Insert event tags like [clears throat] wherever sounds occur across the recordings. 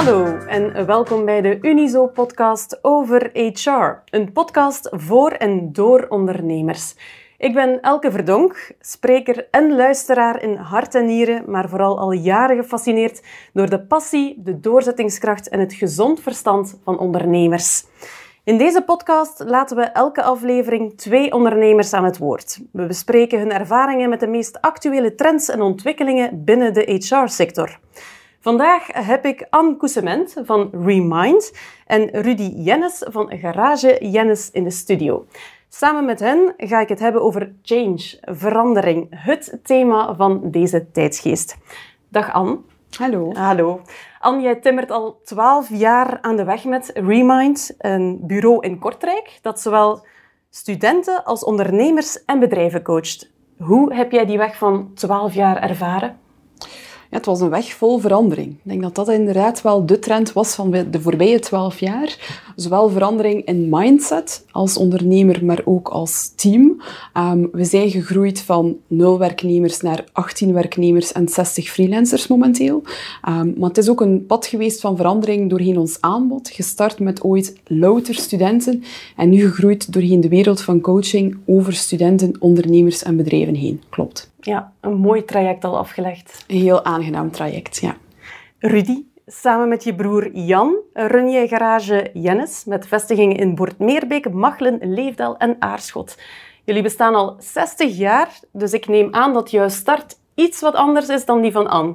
Hallo en welkom bij de Unizo-podcast over HR. Een podcast voor en door ondernemers. Ik ben Elke Verdonk, spreker en luisteraar in hart en nieren, maar vooral al jaren gefascineerd door de passie, de doorzettingskracht en het gezond verstand van ondernemers. In deze podcast laten we elke aflevering twee ondernemers aan het woord. We bespreken hun ervaringen met de meest actuele trends en ontwikkelingen binnen de HR-sector. Vandaag heb ik Anne Coussement van Remind en Rudy Jennis van Garage Jennis in de studio. Samen met hen ga ik het hebben over change, verandering, het thema van deze tijdsgeest. Dag Anne. Hallo. Hallo. Anne, jij timmert al twaalf jaar aan de weg met Remind, een bureau in Kortrijk dat zowel studenten als ondernemers en bedrijven coacht. Hoe heb jij die weg van twaalf jaar ervaren? Ja, het was een weg vol verandering. Ik denk dat dat inderdaad wel de trend was van de voorbije twaalf jaar. Zowel verandering in mindset als ondernemer, maar ook als team. Um, we zijn gegroeid van 0 werknemers naar 18 werknemers en 60 freelancers momenteel. Um, maar het is ook een pad geweest van verandering doorheen ons aanbod. Gestart met ooit louter studenten en nu gegroeid doorheen de wereld van coaching over studenten, ondernemers en bedrijven heen. Klopt. Ja, een mooi traject al afgelegd. Een heel aangenaam traject, ja. Rudy, samen met je broer Jan run jij garage Jennis met vestigingen in Boortmeerbeek, Machelen, Leefdal en Aarschot. Jullie bestaan al 60 jaar, dus ik neem aan dat jouw start iets wat anders is dan die van Anne.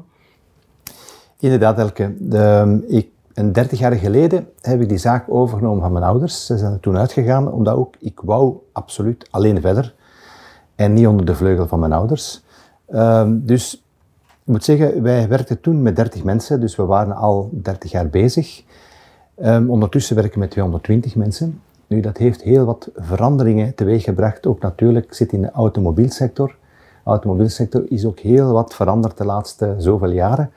Inderdaad, Elke. De, ik, een 30 jaar geleden heb ik die zaak overgenomen van mijn ouders. Ze zijn er toen uitgegaan, omdat ook ik wou absoluut alleen verder en niet onder de vleugel van mijn ouders. Um, dus ik moet zeggen, wij werkten toen met 30 mensen, dus we waren al 30 jaar bezig. Um, ondertussen werken we met 220 mensen. Nu, dat heeft heel wat veranderingen teweeggebracht. Ook natuurlijk zit in de automobielsector. De automobielsector is ook heel wat veranderd de laatste zoveel jaren.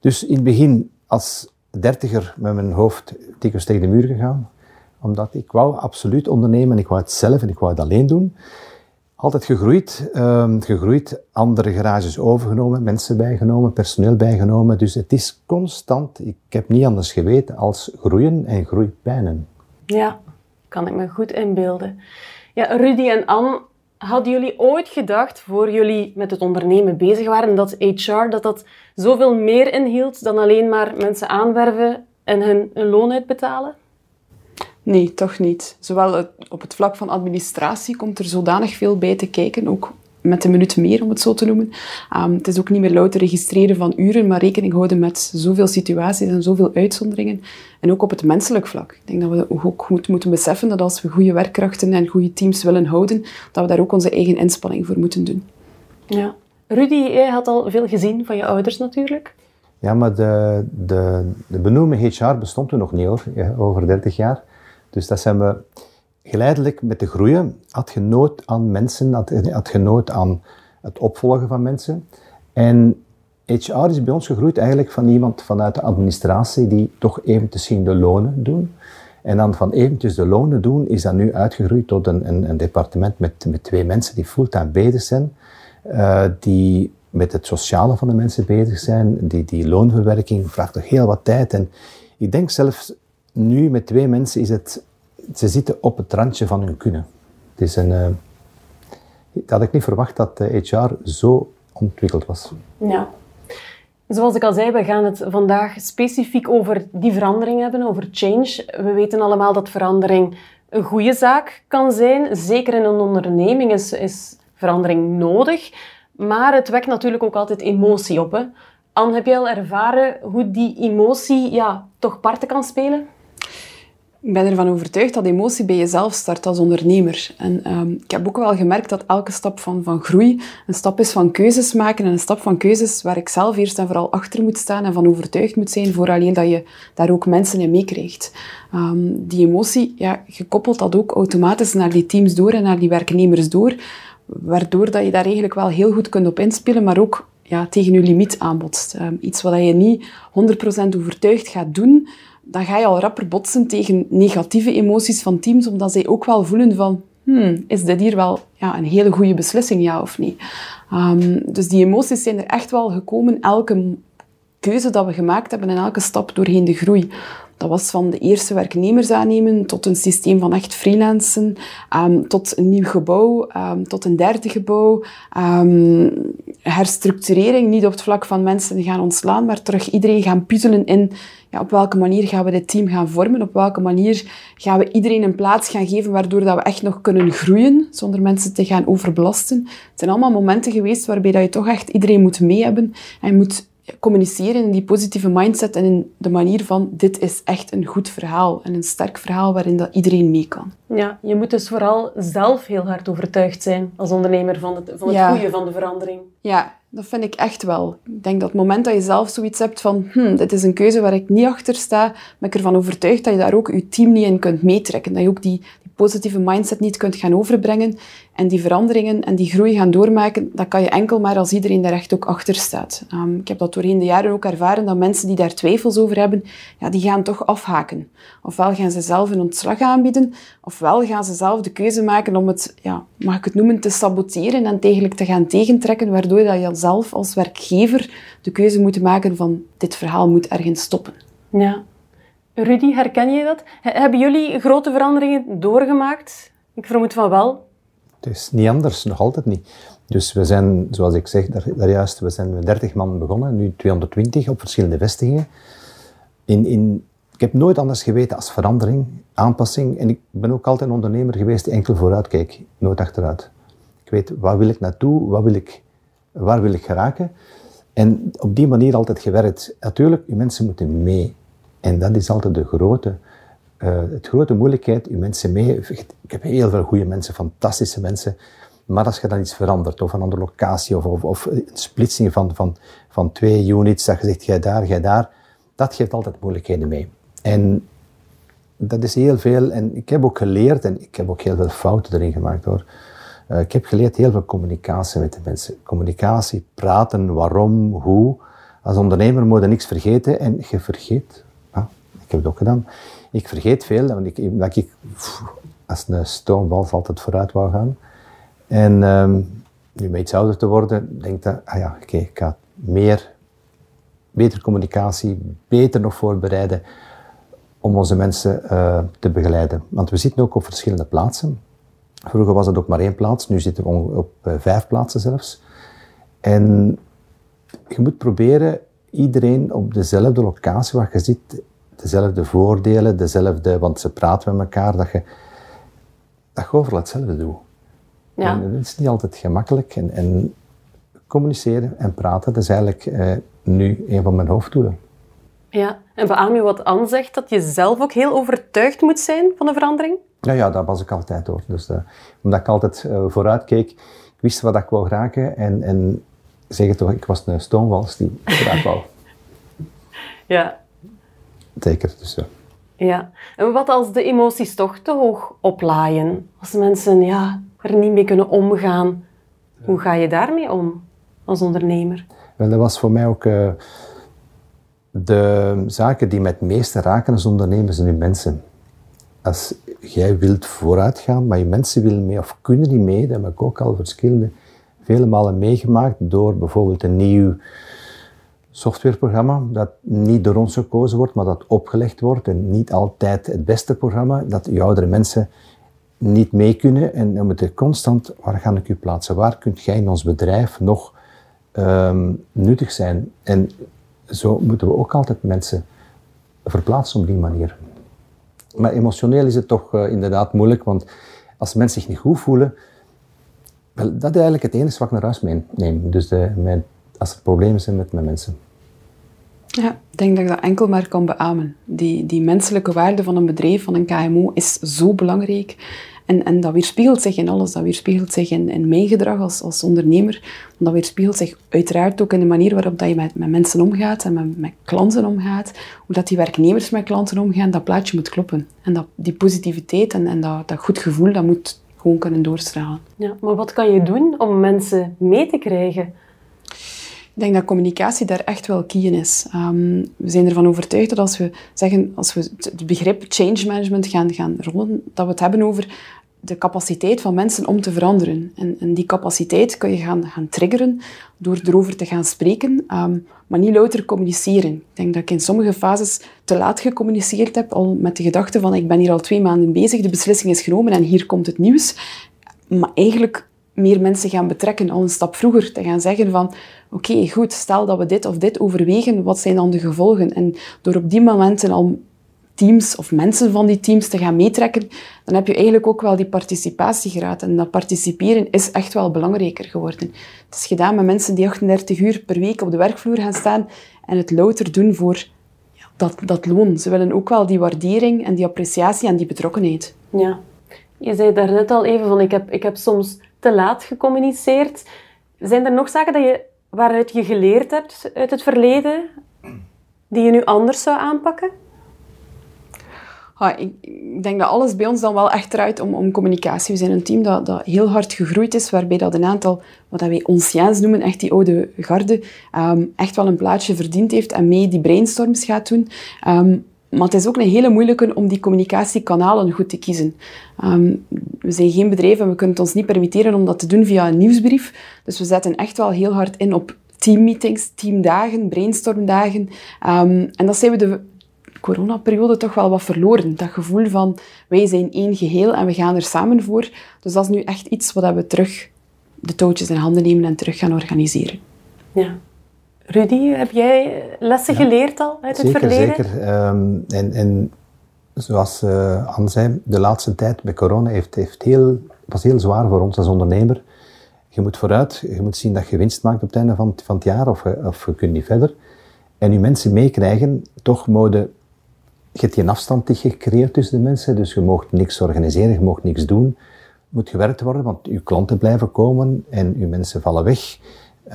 Dus in het begin als dertiger met mijn hoofd dikwijls tegen de muur gegaan. Omdat ik wou absoluut ondernemen. Ik wou het zelf en ik wou het alleen doen. Altijd gegroeid, um, gegroeid, andere garages overgenomen, mensen bijgenomen, personeel bijgenomen. Dus het is constant, ik heb niet anders geweten als groeien en groeipijnen. Ja, kan ik me goed inbeelden. Ja, Rudy en Anne, hadden jullie ooit gedacht, voor jullie met het ondernemen bezig waren, dat HR dat dat zoveel meer inhield dan alleen maar mensen aanwerven en hun een loon uitbetalen? Nee, toch niet. Zowel op het vlak van administratie komt er zodanig veel bij te kijken, ook met een minuut meer, om het zo te noemen. Um, het is ook niet meer louter registreren van uren, maar rekening houden met zoveel situaties en zoveel uitzonderingen. En ook op het menselijk vlak. Ik denk dat we ook goed moeten beseffen dat als we goede werkkrachten en goede teams willen houden, dat we daar ook onze eigen inspanning voor moeten doen. Ja. Rudy, jij had al veel gezien van je ouders natuurlijk. Ja, maar de, de, de benoemde HR bestond toen nog niet hoor, over 30 jaar. Dus dat zijn we geleidelijk met de groeien had je nood aan mensen, had, had je nood aan het opvolgen van mensen. En HR is bij ons gegroeid eigenlijk van iemand vanuit de administratie die toch eventjes zien de lonen doen. En dan van eventjes de lonen doen is dat nu uitgegroeid tot een, een, een departement met, met twee mensen die fulltime bezig zijn, uh, die met het sociale van de mensen bezig zijn. Die, die loonverwerking vraagt toch heel wat tijd. En ik denk zelfs nu met twee mensen is het, ze zitten op het randje van hun kunnen. Het is een, dat had ik niet verwacht dat HR zo ontwikkeld was. Ja. Zoals ik al zei, we gaan het vandaag specifiek over die verandering hebben, over change. We weten allemaal dat verandering een goede zaak kan zijn. Zeker in een onderneming is, is verandering nodig. Maar het wekt natuurlijk ook altijd emotie op. Hè? Anne, heb jij al ervaren hoe die emotie ja, toch parten kan spelen? Ik ben ervan overtuigd dat emotie bij jezelf start als ondernemer. En um, ik heb ook wel gemerkt dat elke stap van, van groei een stap is van keuzes maken en een stap van keuzes waar ik zelf eerst en vooral achter moet staan en van overtuigd moet zijn, voor alleen dat je daar ook mensen in meekrijgt. Um, die emotie, ja, je koppelt dat ook automatisch naar die teams door en naar die werknemers door, waardoor dat je daar eigenlijk wel heel goed kunt op inspelen, maar ook ja, tegen je limiet aanbotst. Um, iets wat je niet 100% overtuigd gaat doen, dan ga je al rapper botsen tegen negatieve emoties van teams, omdat zij ook wel voelen van, hmm, is dit hier wel ja, een hele goede beslissing, ja of nee? Um, dus die emoties zijn er echt wel gekomen elke keuze dat we gemaakt hebben in elke stap doorheen de groei. Dat was van de eerste werknemers aannemen tot een systeem van echt freelancen, um, tot een nieuw gebouw, um, tot een derde gebouw. Um, herstructurering, niet op het vlak van mensen gaan ontslaan, maar terug iedereen gaan puzzelen in ja, op welke manier gaan we dit team gaan vormen, op welke manier gaan we iedereen een plaats gaan geven waardoor dat we echt nog kunnen groeien zonder mensen te gaan overbelasten. Het zijn allemaal momenten geweest waarbij dat je toch echt iedereen moet mee hebben en moet communiceren in die positieve mindset en in de manier van dit is echt een goed verhaal en een sterk verhaal waarin dat iedereen mee kan. Ja, je moet dus vooral zelf heel hard overtuigd zijn als ondernemer van het, van het Ja. goede van de verandering. Ja, dat vind ik echt wel. Ik denk dat het moment dat je zelf zoiets hebt van hm, dit is een keuze waar ik niet achter sta, ben ik ervan overtuigd dat je daar ook je team niet in kunt meetrekken. Dat je ook die, die positieve mindset niet kunt gaan overbrengen en die veranderingen en die groei gaan doormaken, dat kan je enkel maar als iedereen daar echt ook achter staat. Ehm, ik heb dat doorheen de jaren ook ervaren, dat mensen die daar twijfels over hebben, ja, die gaan toch afhaken. Ofwel gaan ze zelf een ontslag aanbieden, ofwel gaan ze zelf de keuze maken om het, ja, mag ik het noemen, te saboteren en te gaan tegentrekken, waardoor dat je zelf als werkgever de keuze moet maken van dit verhaal moet ergens stoppen. Ja. Rudy, herken je dat? He- Hebben jullie grote veranderingen doorgemaakt? Ik vermoed van wel. Het is niet anders, nog altijd niet. Dus we zijn, zoals ik zeg daar, daar juist, we zijn met 30 man begonnen, nu 220 op verschillende vestigingen. In, in, ik heb nooit anders geweten als verandering, aanpassing. En ik ben ook altijd een ondernemer geweest die enkel vooruit keek, nooit achteruit. Ik weet, waar wil ik naartoe, wat wil ik, waar wil ik geraken? En op die manier altijd gewerkt. Natuurlijk, je mensen moeten mee. En dat is altijd de grote, eh het grote moeilijkheid, je mensen mee. Ik heb heel veel goede mensen, fantastische mensen. Maar als je dan iets verandert, of een andere locatie, of, of, of een splitsing van, van, van twee units, dat je zegt, jij daar, jij daar, dat geeft altijd moeilijkheden mee. En dat is heel veel, en ik heb ook geleerd, en ik heb ook heel veel fouten erin gemaakt hoor. Eh, ik heb geleerd heel veel communicatie met de mensen. Communicatie, praten, waarom, hoe. Als ondernemer moet je niks vergeten en je vergeet. Ah, ik heb het ook gedaan. Ik vergeet veel, want ik, dat ik als een stoomwals altijd vooruit wou gaan. En ehm, nu met iets ouder te worden, denk ik ah ja, oké, ik ga meer, beter communicatie, beter nog voorbereiden om onze mensen eh, te begeleiden. Want we zitten ook op verschillende plaatsen. Vroeger was het ook maar één plaats, nu zitten we op eh, vijf plaatsen zelfs. En je moet proberen iedereen op dezelfde locatie waar je zit, dezelfde voordelen, dezelfde, want ze praten met elkaar, dat je, dat je overal hetzelfde doet. Ja. En het is niet altijd gemakkelijk. En, en communiceren en praten, dat is eigenlijk eh, nu een van mijn hoofddoelen. Ja. En beaam je wat Anne zegt, dat je zelf ook heel overtuigd moet zijn van de verandering? Ja, ja, dat was ik altijd hoor. Dus, eh, omdat ik altijd eh, vooruit keek, ik wist wat ik wou raken en, en zeg het toch, ik was een stoomwals die vooruit wou. [laughs] Ja. Zeker, dus ja. Ja. En wat als de emoties toch te hoog oplaaien? Als mensen ja, er niet mee kunnen omgaan. Hoe ga je daarmee om als ondernemer? Wel, dat was voor mij ook eh, de zaken die mij het meeste raken als ondernemer zijn uw mensen. Als jij wilt vooruit gaan, maar je mensen willen mee of kunnen niet mee, dat heb ik ook al verschillende, vele malen meegemaakt door bijvoorbeeld een nieuw softwareprogramma dat niet door ons gekozen wordt, maar dat opgelegd wordt en niet altijd het beste programma, dat je oudere mensen niet mee kunnen en dan moet je constant, waar ga ik u plaatsen? Waar kunt jij in ons bedrijf nog ehm, nuttig zijn? En zo moeten we ook altijd mensen verplaatsen op die manier. Maar emotioneel is het toch eh, inderdaad moeilijk, want als mensen zich niet goed voelen, wel, dat is eigenlijk het enige wat ik naar huis meeneem. Dus de, mijn, als er problemen zijn met mijn mensen. Ja, ik denk dat ik dat enkel maar kan beamen. Die, die menselijke waarde van een bedrijf, van een KMO, is zo belangrijk. En, en dat weerspiegelt zich in alles. Dat weerspiegelt zich in, in mijn gedrag als, als ondernemer. Dat weerspiegelt zich uiteraard ook in de manier waarop dat je met, met mensen omgaat en met, met klanten omgaat. Hoe dat die werknemers met klanten omgaan, dat plaatje moet kloppen. En dat, die positiviteit en, en dat, dat goed gevoel, dat moet gewoon kunnen doorstralen. Ja, maar wat kan je doen om mensen mee te krijgen? Ik denk dat communicatie daar echt wel key in is. Ehm, we zijn ervan overtuigd dat als we zeggen, als we het begrip change management gaan, gaan rollen, dat we het hebben over de capaciteit van mensen om te veranderen. En, die capaciteit kun je gaan, gaan triggeren door erover te gaan spreken, ehm, maar niet louter communiceren. Ik denk dat ik in sommige fases te laat gecommuniceerd heb, al met de gedachte van ik ben hier al twee maanden bezig, de beslissing is genomen en hier komt het nieuws. Maar eigenlijk meer mensen gaan betrekken, al een stap vroeger, te gaan zeggen van oké, goed, stel dat we dit of dit overwegen, wat zijn dan de gevolgen? En door op die momenten al teams of mensen van die teams te gaan meetrekken, dan heb je eigenlijk ook wel die participatiegraad. En dat participeren is echt wel belangrijker geworden. Het is gedaan met mensen die 38 uur per week op de werkvloer gaan staan en het louter doen voor dat, dat loon. Ze willen ook wel die waardering en die appreciatie en die betrokkenheid. Ja. Je zei daar net al even van, ik heb, ik heb soms te laat gecommuniceerd. Zijn er nog zaken dat je, waaruit je geleerd hebt uit het verleden, die je nu anders zou aanpakken? Ah, ik, denk dat alles bij ons dan wel echt draait om, om communicatie. We zijn een team dat, dat heel hard gegroeid is, waarbij dat een aantal, wat wij anciens noemen, echt die oude garde, um, echt wel een plaatsje verdiend heeft en mee die brainstorms gaat doen. Um, maar het is ook een hele moeilijke om die communicatiekanalen goed te kiezen. Um, we zijn geen bedrijf en we kunnen het ons niet permitteren om dat te doen via een nieuwsbrief. Dus we zetten echt wel heel hard in op teammeetings, teamdagen, brainstormdagen. Um, en dat zijn we de coronaperiode toch wel wat verloren. Dat gevoel van wij zijn één geheel en we gaan er samen voor. Dus dat is nu echt iets wat we terug de touwtjes in handen nemen en terug gaan organiseren. Ja. Rudy, heb jij lessen geleerd al uit het verleden? Zeker, zeker. Ehm, en, en zoals uh, Anne zei, de laatste tijd bij corona heeft, heeft heel, was heel zwaar voor ons als ondernemer. Je moet vooruit, je moet zien dat je winst maakt op het einde van, van het jaar of, of je kunt niet verder. En je mensen meekrijgen, toch mode je hebt die afstand die gecreëerd tussen de mensen, dus je mag niks organiseren, je mag niks doen. moet gewerkt worden, want je klanten blijven komen en je mensen vallen weg.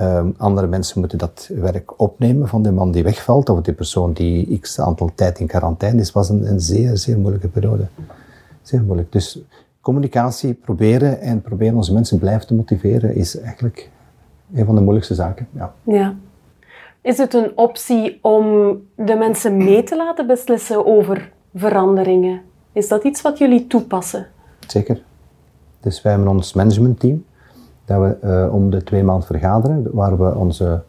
Um, andere mensen moeten dat werk opnemen van de man die wegvalt, of de persoon die x aantal tijd in quarantaine is. was een, een zeer, zeer moeilijke periode. Zeer moeilijk. Dus communicatie proberen en proberen onze mensen blijven te motiveren is eigenlijk een van de moeilijkste zaken. Ja. ja. Is het een optie om de mensen mee te laten beslissen over veranderingen? Is dat iets wat jullie toepassen? Zeker. Dus wij hebben ons managementteam, dat we uh, om de twee maanden vergaderen, waar we onze,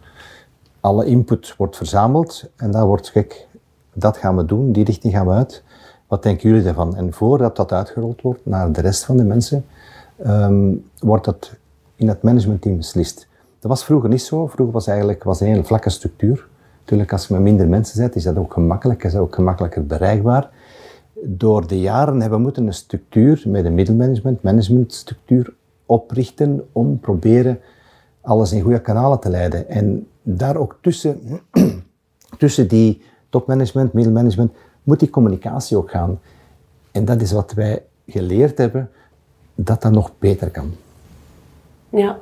alle input wordt verzameld en daar wordt gek, dat gaan we doen, die richting gaan we uit. Wat denken jullie daarvan? En voordat dat uitgerold wordt naar de rest van de mensen, um, wordt dat in het managementteam beslist. Dat was vroeger niet zo. Vroeger was eigenlijk was een vlakke structuur. Natuurlijk, als je met minder mensen zit, is dat ook gemakkelijk, is dat ook gemakkelijker bereikbaar. Door de jaren hebben we moeten een structuur met een middelmanagement, managementstructuur oprichten om proberen alles in goede kanalen te leiden. En daar ook tussen, [clears throat] tussen die topmanagement, middelmanagement, moet die communicatie ook gaan. En dat is wat wij geleerd hebben, dat dat nog beter kan. Ja,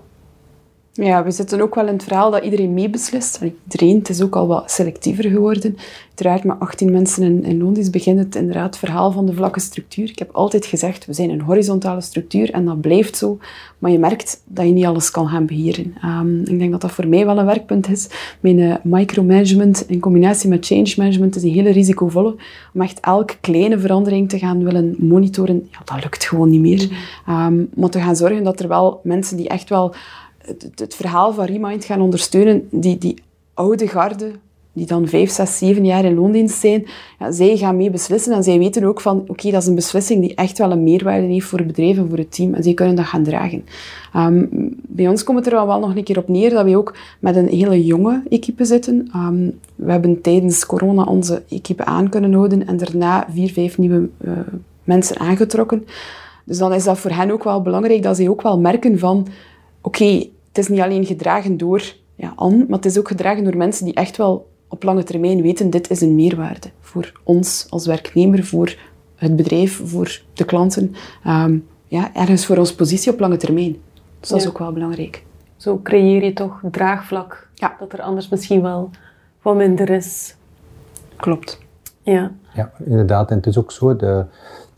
ja, we zitten ook wel in het verhaal dat iedereen meebeslist. Iedereen, het is ook al wat selectiever geworden. Uiteraard met 18 mensen in, in Londis begint het inderdaad het verhaal van de vlakke structuur. Ik heb altijd gezegd, we zijn een horizontale structuur en dat blijft zo. Maar je merkt dat je niet alles kan gaan beheren. Um, ik denk dat dat voor mij wel een werkpunt is. Mijn uh, micromanagement in combinatie met change management is een hele risicovolle. Om echt elke kleine verandering te gaan willen monitoren, ja, dat lukt gewoon niet meer. Um, maar te gaan zorgen dat er wel mensen die echt wel het, het, verhaal van Remind gaan ondersteunen, die, die oude garde, die dan vijf, zes, zeven jaar in loondienst zijn, ja, zij gaan mee beslissen en zij weten ook van, oké, dat is een beslissing die echt wel een meerwaarde heeft voor het bedrijf en voor het team en zij kunnen dat gaan dragen. Um, bij ons komt het er wel nog een keer op neer dat we ook met een hele jonge equipe zitten. Um, we hebben tijdens corona onze equipe aan kunnen houden en daarna vier, vijf nieuwe uh, mensen aangetrokken. Dus dan is dat voor hen ook wel belangrijk dat zij ook wel merken van, oké, het is niet alleen gedragen door ja, Anne, maar het is ook gedragen door mensen die echt wel op lange termijn weten, dit is een meerwaarde voor ons als werknemer, voor het bedrijf, voor de klanten. Um, ja, ergens voor onze positie op lange termijn. Dus dat is ook wel belangrijk. Zo creëer je toch draagvlak. Ja. Dat er anders misschien wel wat minder is. Klopt. Ja. Ja, inderdaad. En het is ook zo, de,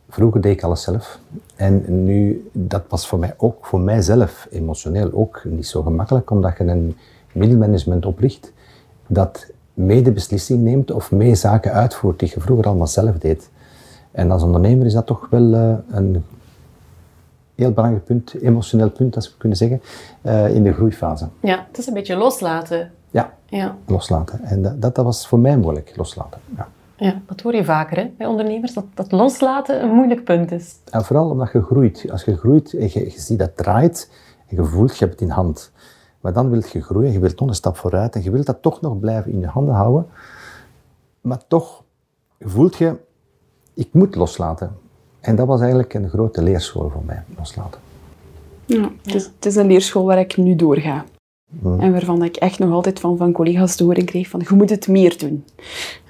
Vroeger deed ik alles zelf. En nu, dat was voor mij ook, voor mijzelf, emotioneel ook niet zo gemakkelijk, omdat je een middelmanagement opricht dat mee de beslissing neemt of mee zaken uitvoert die je vroeger allemaal zelf deed. En als ondernemer is dat toch wel uh, een, heel belangrijk punt, emotioneel punt, als we kunnen zeggen, uh, in de groeifase. Ja, het is een beetje loslaten. Ja, ja. loslaten. En dat, dat, was voor mij moeilijk, loslaten. Ja. Ja, dat hoor je vaker hè, bij ondernemers, dat, dat loslaten een moeilijk punt is. En vooral omdat je groeit. Als je groeit en je, je ziet dat draait, en je voelt, je hebt het in hand. Maar dan wil je groeien, je wilt nog een stap vooruit en je wilt dat toch nog blijven in je handen houden. Maar toch voelt je, ik moet loslaten. En dat was eigenlijk een grote leerschool voor mij, loslaten. Ja, het is, het is een leerschool waar ik nu doorga. En waarvan ik echt nog altijd van, van collega's te horen kreeg van, je moet het meer doen.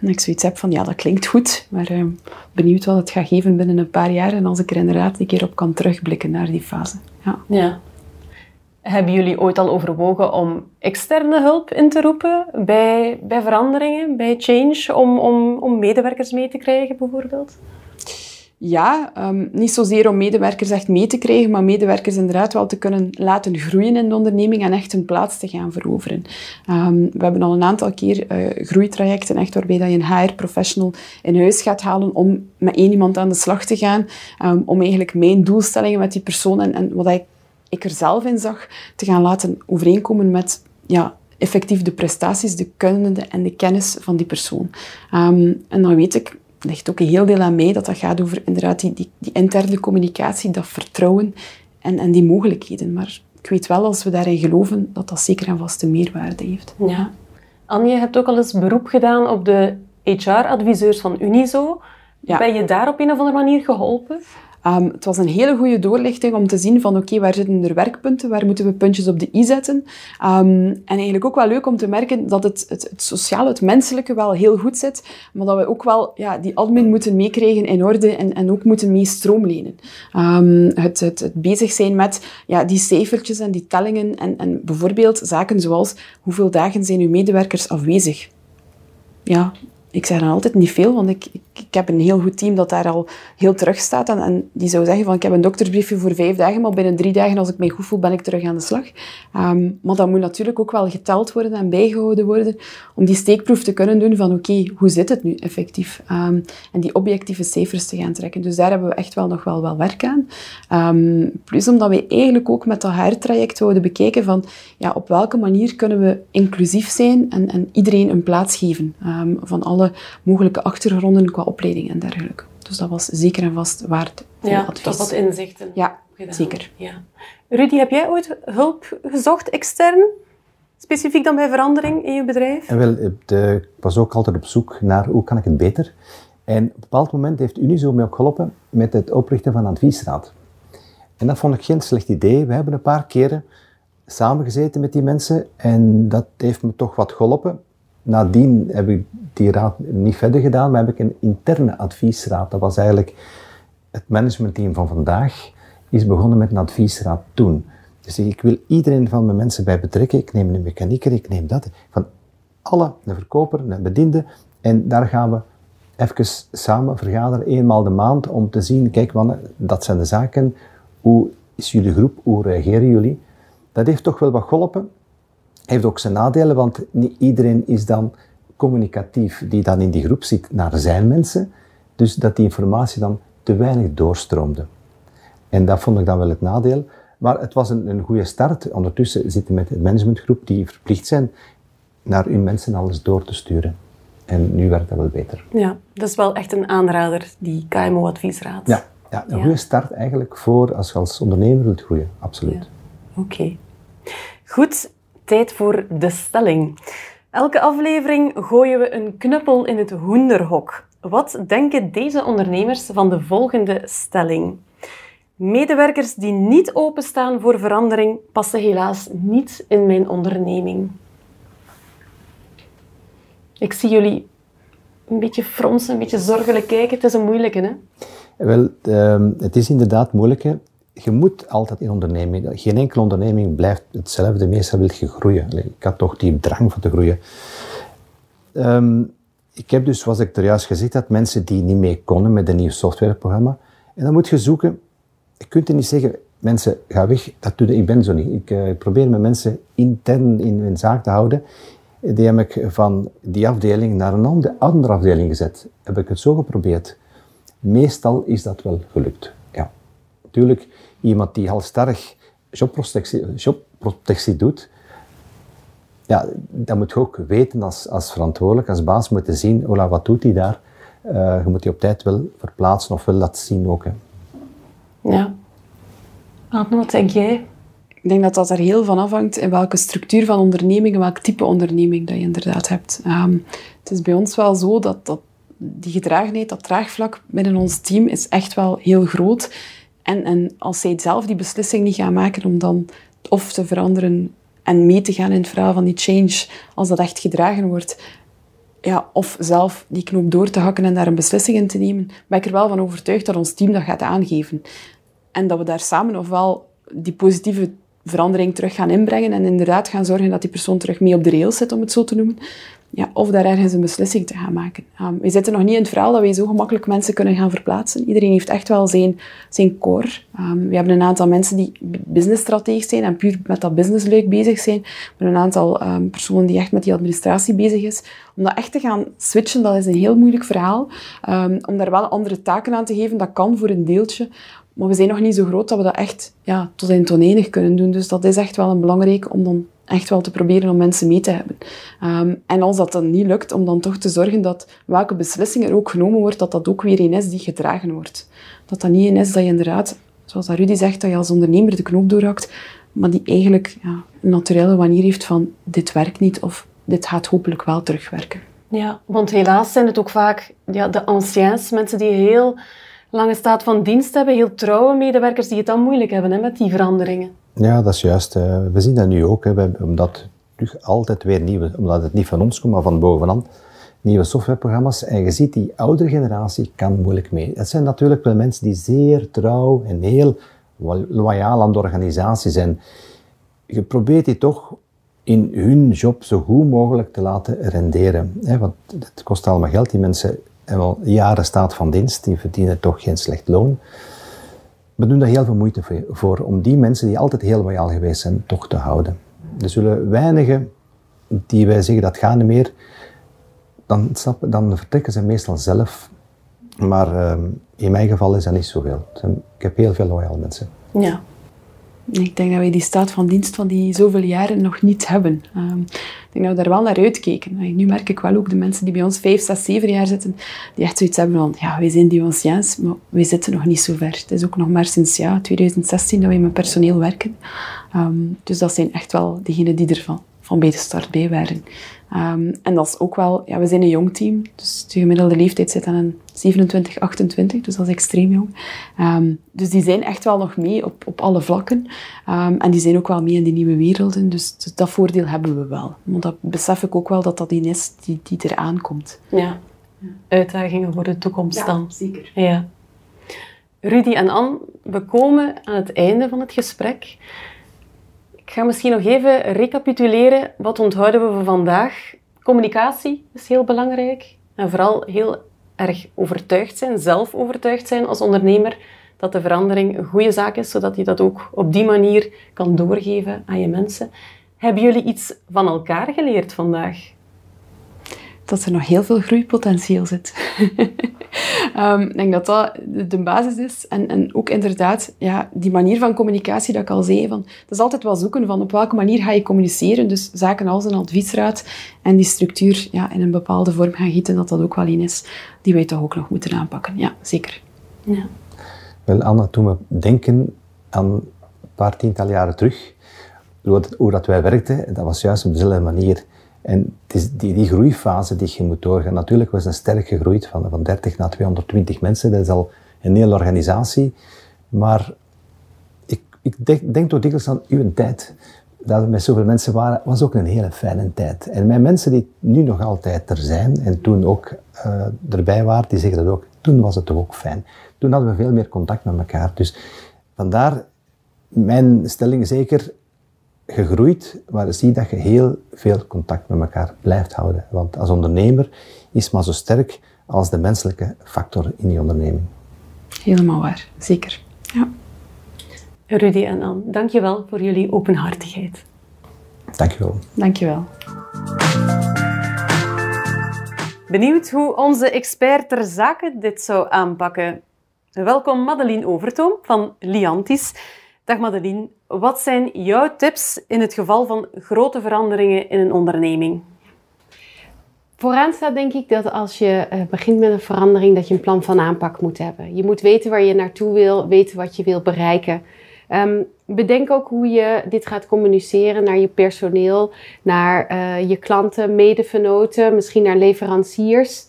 En ik zoiets heb van, ja, dat klinkt goed, maar uh, benieuwd wat het gaat geven binnen een paar jaar en als ik er inderdaad een keer op kan terugblikken naar die fase. Ja. ja. Hebben jullie ooit al overwogen om externe hulp in te roepen bij, bij veranderingen, bij change, om, om, om medewerkers mee te krijgen bijvoorbeeld? Ja, um, niet zozeer om medewerkers echt mee te krijgen, maar medewerkers inderdaad wel te kunnen laten groeien in de onderneming en echt hun plaats te gaan veroveren. Um, we hebben al een aantal keer uh, groeitrajecten, echt waarbij dat je een HR-professional in huis gaat halen om met één iemand aan de slag te gaan, um, om eigenlijk mijn doelstellingen met die persoon en, en wat ik ik er zelf in zag, te gaan laten overeenkomen met ja, effectief de prestaties, de kunde en de kennis van die persoon. En dan weet ik, ligt ook een heel deel aan mij, dat dat gaat over inderdaad die, die, die interne communicatie, dat vertrouwen en, en die mogelijkheden. Maar ik weet wel, als we daarin geloven, dat dat zeker een vaste meerwaarde heeft. Ja. Anje, je hebt ook al eens beroep gedaan op de HR-adviseurs van Unizo. Ja. Ben je daar op een of andere manier geholpen? Um, het was een hele goede doorlichting om te zien van oké, waar zitten er werkpunten, waar moeten we puntjes op de i zetten. Um, en eigenlijk ook wel leuk om te merken dat het, het, het sociale, het menselijke wel heel goed zit, maar dat we ook wel ja, die admin moeten meekrijgen in orde en, en ook moeten mee stroomlenen. Het, het, het, bezig zijn met ja, die cijfertjes en die tellingen en, en bijvoorbeeld zaken zoals hoeveel dagen zijn uw medewerkers afwezig? Ja, ik zeg dan altijd niet veel, want ik, ik, heb een heel goed team dat daar al heel terug staat. En, die zou zeggen van, ik heb een doktersbriefje voor vijf dagen, maar binnen drie dagen, als ik mij goed voel, ben ik terug aan de slag. Um, maar dat moet natuurlijk ook wel geteld worden en bijgehouden worden, om die steekproef te kunnen doen van, oké, hoe zit het nu effectief? Um, en die objectieve cijfers te gaan trekken. Dus daar hebben we echt wel nog wel, wel werk aan. Um, plus omdat we eigenlijk ook met dat HR-traject wilden bekijken van, ja, op welke manier kunnen we inclusief zijn en, en iedereen een plaats geven van alle mogelijke achtergronden qua opleiding en dergelijke. Dus dat was zeker en vast waard veel ja, advies. toch wat inzichten. Ja, zeker. Ja. Rudy, heb jij ooit hulp gezocht extern? Specifiek dan bij verandering in je bedrijf? En wel, de, ik was ook altijd op zoek naar hoe kan ik het beter. En op een bepaald moment heeft Unizo mij ook geholpen met het oprichten van een adviesraad. En dat vond ik geen slecht idee. We hebben een paar keren samengezeten met die mensen en dat heeft me toch wat geholpen. Nadien heb ik die raad niet verder gedaan, maar heb ik een interne adviesraad. Dat was eigenlijk het managementteam van vandaag, is begonnen met een adviesraad toen. Dus ik wil iedereen van mijn mensen bij betrekken. Ik neem een mechanieker, ik neem dat. Van alle, een verkoper, een bediende. En daar gaan we even samen vergaderen, eenmaal de maand, om te zien, kijk, man, dat zijn de zaken. Hoe is jullie groep? Hoe reageren jullie? Dat heeft toch wel wat geholpen heeft ook zijn nadelen, want niet iedereen is dan communicatief die dan in die groep zit naar zijn mensen. Dus dat die informatie dan te weinig doorstroomde. En dat vond ik dan wel het nadeel. Maar het was een, een goede start. Ondertussen zitten met een managementgroep die verplicht zijn naar hun mensen alles door te sturen. En nu werkt dat wel beter. Ja, dat is wel echt een aanrader, die KMO-adviesraad. Ja, ja, een goede start eigenlijk voor als je als ondernemer wilt groeien. Absoluut. Oké. Goed, tijd voor de stelling. Elke aflevering gooien we een knuppel in het hoenderhok. Wat denken deze ondernemers van de volgende stelling? Medewerkers die niet openstaan voor verandering passen helaas niet in mijn onderneming. Ik zie jullie een beetje fronsen, een beetje zorgelijk kijken. Het is een moeilijke, hè? Wel, ehm, het is inderdaad moeilijk je moet altijd in onderneming, geen enkele onderneming blijft hetzelfde. Meestal wil je groeien. Ik had toch die drang van te groeien. Ehm, ik heb dus, zoals ik er juist gezegd had, mensen die niet mee konden met een nieuw softwareprogramma. En dan moet je zoeken. Je kunt er niet zeggen, mensen, ga weg. Dat doe ik ben zo niet. Ik uh, probeer mijn mensen intern in hun zaak te houden. Die heb ik van die afdeling naar een andere afdeling gezet. Heb ik het zo geprobeerd. Meestal is dat wel gelukt. Natuurlijk, iemand die halstarrig jobprotectie, jobprotectie doet, ja, dat moet je ook weten als, als verantwoordelijk, als baas moeten zien, Ola, wat doet hij daar? Uh, je moet die op tijd wel verplaatsen of wel dat zien ook. Hè. Ja. Wat denk jij? Ik denk dat dat er heel van afhangt in welke structuur van onderneming welk type onderneming dat je inderdaad hebt. Um, het is bij ons wel zo dat, dat die gedragenheid, dat draagvlak binnen ons team is echt wel heel groot. En, en als zij zelf die beslissing niet gaan maken om dan of te veranderen en mee te gaan in het verhaal van die change, als dat echt gedragen wordt, ja, of zelf die knoop door te hakken en daar een beslissing in te nemen, ben ik er wel van overtuigd dat ons team dat gaat aangeven. En dat we daar samen ofwel die positieve verandering terug gaan inbrengen en inderdaad gaan zorgen dat die persoon terug mee op de rails zit, om het zo te noemen. Ja, of daar ergens een beslissing te gaan maken. Um, we zitten nog niet in het verhaal dat wij zo gemakkelijk mensen kunnen gaan verplaatsen. Iedereen heeft echt wel zijn, zijn core. Um, we hebben een aantal mensen die businessstrateeg zijn en puur met dat businessleuk bezig zijn. Maar een aantal um, personen die echt met die administratie bezig is. Om dat echt te gaan switchen, dat is een heel moeilijk verhaal. om daar wel andere taken aan te geven, dat kan voor een deeltje. Maar we zijn nog niet zo groot dat we dat echt ja, tot in tonenig kunnen doen. Dus dat is echt wel een belangrijk om dan echt wel te proberen om mensen mee te hebben. Ehm, en als dat dan niet lukt, om dan toch te zorgen dat welke beslissing er ook genomen wordt, dat dat ook weer een is die gedragen wordt. Dat dat niet een is dat je inderdaad, zoals Rudy zegt, dat je als ondernemer de knoop doorhakt, maar die eigenlijk ja, een naturele manier heeft van dit werkt niet of dit gaat hopelijk wel terugwerken. Ja, want helaas zijn het ook vaak ja, de anciens, mensen die heel lange staat van dienst hebben, heel trouwe medewerkers die het dan moeilijk hebben hè, met die veranderingen. Ja, dat is juist. We zien dat nu ook, hè, omdat terug altijd weer nieuwe, omdat het niet van ons komt, maar van bovenaan, nieuwe softwareprogramma's. En je ziet, die oudere generatie kan moeilijk mee. Het zijn natuurlijk wel mensen die zeer trouw en heel loyaal aan de organisatie zijn. Je probeert die toch in hun job zo goed mogelijk te laten renderen. Hè, want het kost allemaal geld. Die mensen en wel jaren staat van dienst, die verdienen toch geen slecht loon. We doen daar heel veel moeite voor om die mensen die altijd heel loyaal geweest zijn, toch te houden. Er zullen weinigen die wij zeggen dat gaat niet meer, dan, dan vertrekken ze meestal zelf. Maar uh, in mijn geval is dat niet zoveel. Ik heb heel veel loyaal mensen. Ja. Ik denk dat wij die staat van dienst van die zoveel jaren nog niet hebben. Um, ik denk dat we daar wel naar uitkeken. Nu merk ik wel ook de mensen die bij ons vijf, zes, zeven jaar zitten, die echt zoiets hebben van, ja, wij zijn die anciens, maar wij zitten nog niet zo ver. Het is ook nog maar sinds ja, 2016 dat wij met personeel werken. Um, dus dat zijn echt wel degenen die er van, van bij de start bij waren. Um, en dat is ook wel, ja, we zijn een jong team, dus de gemiddelde leeftijd zit aan een 27, 28, dus dat is extreem jong. Um, dus die zijn echt wel nog mee op, op alle vlakken. Um, en die zijn ook wel mee in die nieuwe werelden, dus, dus, dat voordeel hebben we wel. Want dat besef ik ook wel dat dat die is die, die eraan komt. Ja. uitdagingen voor de toekomst dan. zeker. Ja. Rudy en Anne, we komen aan het einde van het gesprek. Ik ga misschien nog even recapituleren. Wat onthouden we van vandaag? Communicatie is heel belangrijk. En vooral heel erg overtuigd zijn, zelf overtuigd zijn als ondernemer dat de verandering een goede zaak is, zodat je dat ook op die manier kan doorgeven aan je mensen. Hebben jullie iets van elkaar geleerd vandaag? Dat er nog heel veel groeipotentieel zit. um, [laughs] ik denk dat dat de basis is. En, en ook inderdaad, ja, die manier van communicatie dat ik al zei, van, het is altijd wel zoeken van op welke manier ga je communiceren. Dus zaken als een adviesraad en die structuur ja, in een bepaalde vorm gaan gieten, dat dat ook wel een is die wij toch ook nog moeten aanpakken. Ja, zeker. Ja. Wel, Anna, toen we denken aan een paar tiental jaren terug, hoe dat wij werkten, dat was juist op dezelfde manier. En die, die groeifase die je moet doorgaan. Natuurlijk was een sterk gegroeid van, van 30 naar 220 mensen. Dat is al een hele organisatie. Maar ik, ik denk, denk toch dikwijls aan uw tijd. Dat we met zoveel mensen waren, was ook een hele fijne tijd. En met mensen die nu nog altijd er zijn en toen ook uh, erbij waren, die zeggen dat ook. Toen was het toch ook fijn. Toen hadden we veel meer contact met elkaar. Dus vandaar mijn stelling zeker gegroeid, maar zie dat je heel veel contact met elkaar blijft houden. Want als ondernemer is maar zo sterk als de menselijke factor in die onderneming. Helemaal waar, zeker. Ja. Rudy en Anne, dankjewel voor jullie openhartigheid. Dankjewel. Dankjewel. Benieuwd hoe onze expert ter zake dit zou aanpakken? Welkom Madeline Overtoom van Liantis. Dag Madeline, wat zijn jouw tips in het geval van grote veranderingen in een onderneming? Vooraan staat denk ik dat als je uh, begint met een verandering, dat je een plan van aanpak moet hebben. Je moet weten waar je naartoe wil, weten wat je wil bereiken. Um, bedenk ook hoe je dit gaat communiceren naar je personeel, naar uh, je klanten, medevenoten, misschien naar leveranciers.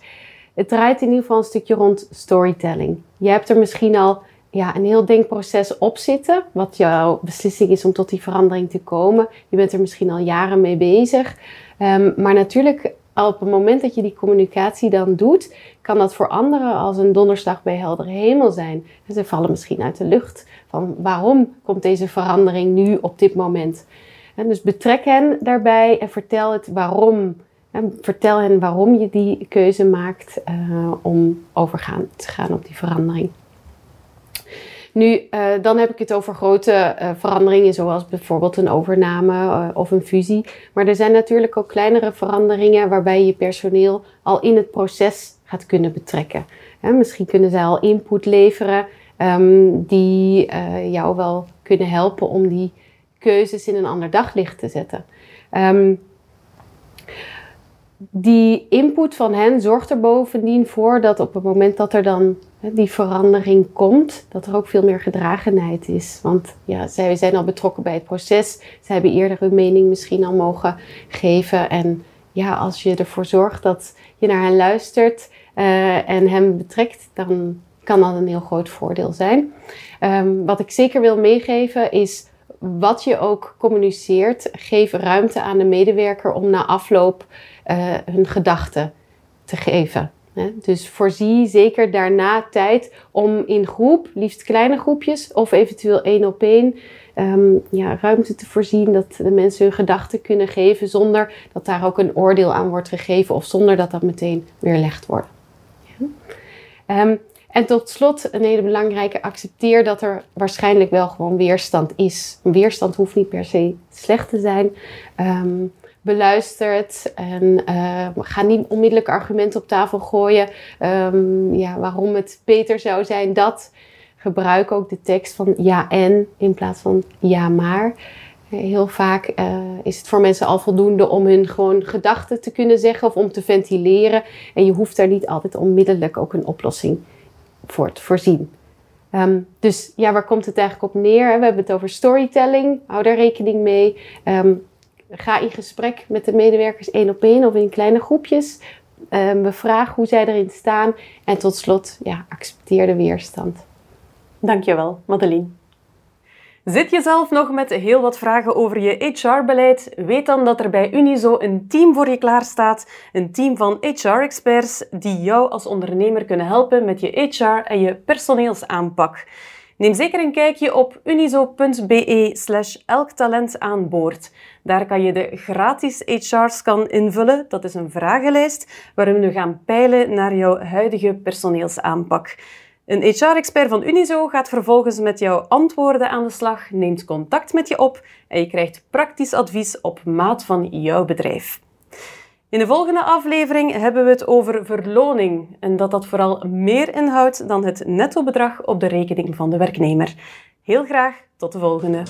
Het draait in ieder geval een stukje rond storytelling. Je hebt er misschien al ja, een heel denkproces op zitten, wat jouw beslissing is om tot die verandering te komen. Je bent er misschien al jaren mee bezig. Um, maar natuurlijk op het moment dat je die communicatie dan doet, kan dat voor anderen als een donderslag bij heldere hemel zijn. Ze vallen misschien uit de lucht van waarom komt deze verandering nu op dit moment. En dus betrek hen daarbij en vertel het waarom. Vertel hen waarom je die keuze maakt uh, om overgaan te gaan op die verandering. Nu, uh, dan heb ik het over grote uh, veranderingen, zoals bijvoorbeeld een overname uh, of een fusie. Maar er zijn natuurlijk ook kleinere veranderingen waarbij je personeel al in het proces gaat kunnen betrekken. misschien kunnen zij al input leveren um, die jou wel kunnen helpen om die keuzes in een ander daglicht te zetten. Um, die input van hen zorgt er bovendien voor dat op het moment dat er dan hè, die verandering komt, dat er ook veel meer gedragenheid is. Want ja, zij zijn al betrokken bij het proces. Zij hebben eerder hun mening misschien al mogen geven. En ja, als je ervoor zorgt dat je naar hen luistert uh, en hem betrekt, dan kan dat een heel groot voordeel zijn. Um, wat ik zeker wil meegeven is wat je ook communiceert, geef ruimte aan de medewerker om na afloop uh, hun gedachten te geven. Dus voorzie zeker daarna tijd om in groep, liefst kleine groepjes of eventueel één op één, um, ja, ruimte te voorzien dat de mensen hun gedachten kunnen geven zonder dat daar ook een oordeel aan wordt gegeven of zonder dat dat meteen weerlegd wordt. Ja. Um, en tot slot, een hele belangrijke, accepteer dat er waarschijnlijk wel gewoon weerstand is. Weerstand hoeft niet per se slecht te zijn. Um, beluister het en uh, ga niet onmiddellijk argumenten op tafel gooien um, ja, waarom het beter zou zijn dat. Gebruik ook de tekst van ja en in plaats van ja maar. Heel vaak uh, is het voor mensen al voldoende om hun gewoon gedachten te kunnen zeggen of om te ventileren. En je hoeft daar niet altijd onmiddellijk ook een oplossing voor te voorzien. Um, dus ja, waar komt het eigenlijk op neer? We hebben het over storytelling. Hou daar rekening mee. Ga in gesprek met de medewerkers één op één of in kleine groepjes. Um, bevraag hoe zij erin staan. En tot slot, ja, accepteer de weerstand. Dankjewel, Madeline. Zit je zelf nog met heel wat vragen over je HR-beleid? Weet dan dat er bij Unizo een team voor je klaarstaat. Een team van HR-experts die jou als ondernemer kunnen helpen met je HR en je personeelsaanpak. Neem zeker een kijkje op unizo.be slash elktalent aan boord. Daar kan je de gratis HR-scan invullen. Dat is een vragenlijst waarin we gaan peilen naar jouw huidige personeelsaanpak. Een HR-expert van Unizo gaat vervolgens met jouw antwoorden aan de slag, neemt contact met je op en je krijgt praktisch advies op maat van jouw bedrijf. In de volgende aflevering hebben we het over verloning en dat dat vooral meer inhoudt dan het netto bedrag op de rekening van de werknemer. Heel graag tot de volgende.